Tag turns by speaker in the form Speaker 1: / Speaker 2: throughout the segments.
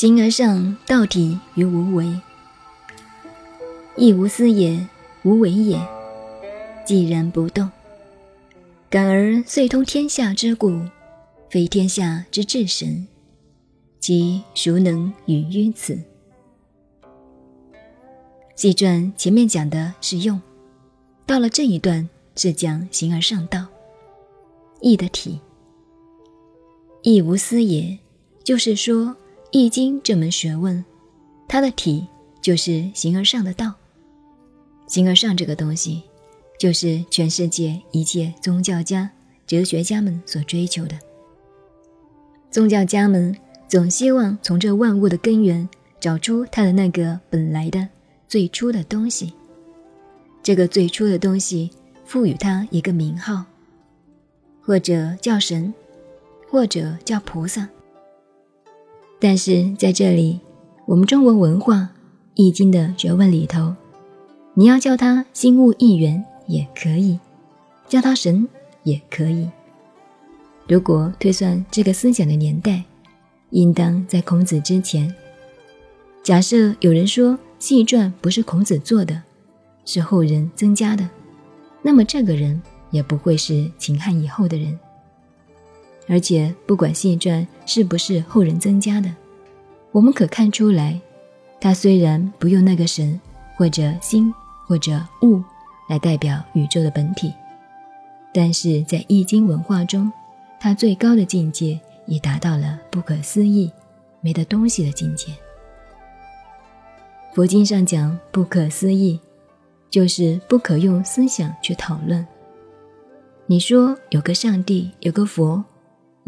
Speaker 1: 形而上，道体于无为。亦无思也，无为也。寂然不动。感而遂通天下之故，非天下之至神，其孰能与于此？纪传前面讲的是用，到了这一段是讲形而上道。义的体，亦无私也，就是说《易经》这门学问，它的体就是形而上的道。形而上这个东西，就是全世界一切宗教家、哲学家们所追求的。宗教家们总希望从这万物的根源找出它的那个本来的最初的东西。这个最初的东西，赋予它一个名号。或者叫神，或者叫菩萨。但是在这里，我们中国文化《易经》的学问里头，你要叫它心物一元也可以，叫它神也可以。如果推算这个思想的年代，应当在孔子之前。假设有人说《系传》不是孔子做的，是后人增加的，那么这个人。也不会是秦汉以后的人，而且不管谢传是不是后人增加的，我们可看出来，他虽然不用那个神或者心或者物来代表宇宙的本体，但是在易经文化中，他最高的境界已达到了不可思议、没得东西的境界。佛经上讲不可思议，就是不可用思想去讨论。你说有个上帝，有个佛，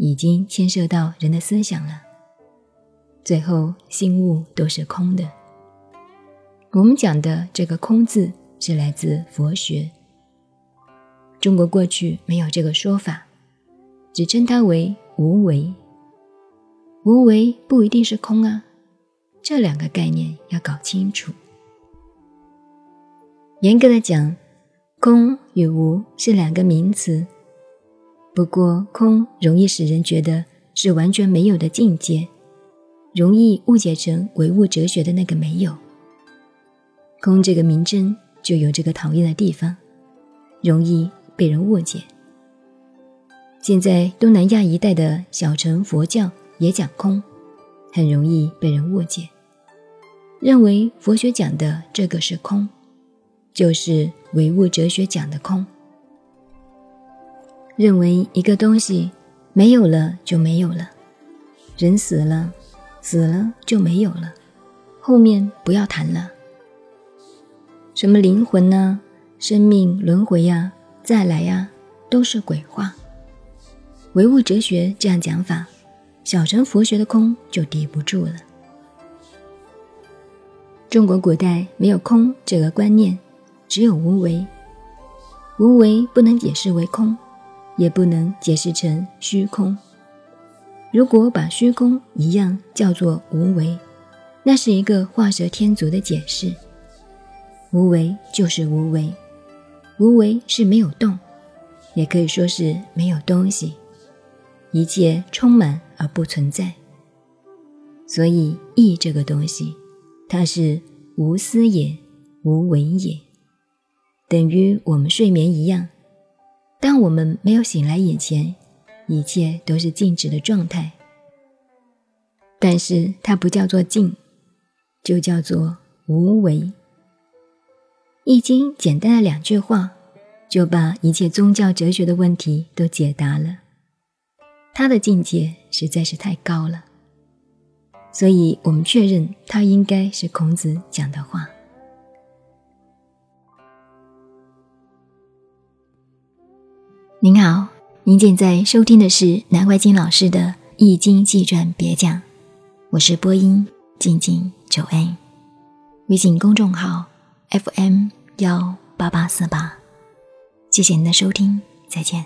Speaker 1: 已经牵涉到人的思想了。最后心物都是空的。我们讲的这个“空”字是来自佛学。中国过去没有这个说法，只称它为无为。无为不一定是空啊，这两个概念要搞清楚。严格的讲。空与无是两个名词，不过空容易使人觉得是完全没有的境界，容易误解成唯物哲学的那个没有。空这个名称就有这个讨厌的地方，容易被人误解。现在东南亚一带的小乘佛教也讲空，很容易被人误解，认为佛学讲的这个是空。就是唯物哲学讲的空，认为一个东西没有了就没有了，人死了，死了就没有了，后面不要谈了。什么灵魂呢？生命轮回呀，再来呀，都是鬼话。唯物哲学这样讲法，小乘佛学的空就抵不住了。中国古代没有空这个观念。只有无为，无为不能解释为空，也不能解释成虚空。如果把虚空一样叫做无为，那是一个画蛇添足的解释。无为就是无为，无为是没有动，也可以说是没有东西，一切充满而不存在。所以意这个东西，它是无思也，无为也。等于我们睡眠一样，当我们没有醒来以前，一切都是静止的状态。但是它不叫做静，就叫做无为。易经简单的两句话，就把一切宗教哲学的问题都解答了。他的境界实在是太高了，所以我们确认他应该是孔子讲的话。您好，您现在收听的是南怀瑾老师的《易经纪传别讲》，我是播音静静九安，微信公众号 FM 幺八八四八，谢谢您的收听，再见。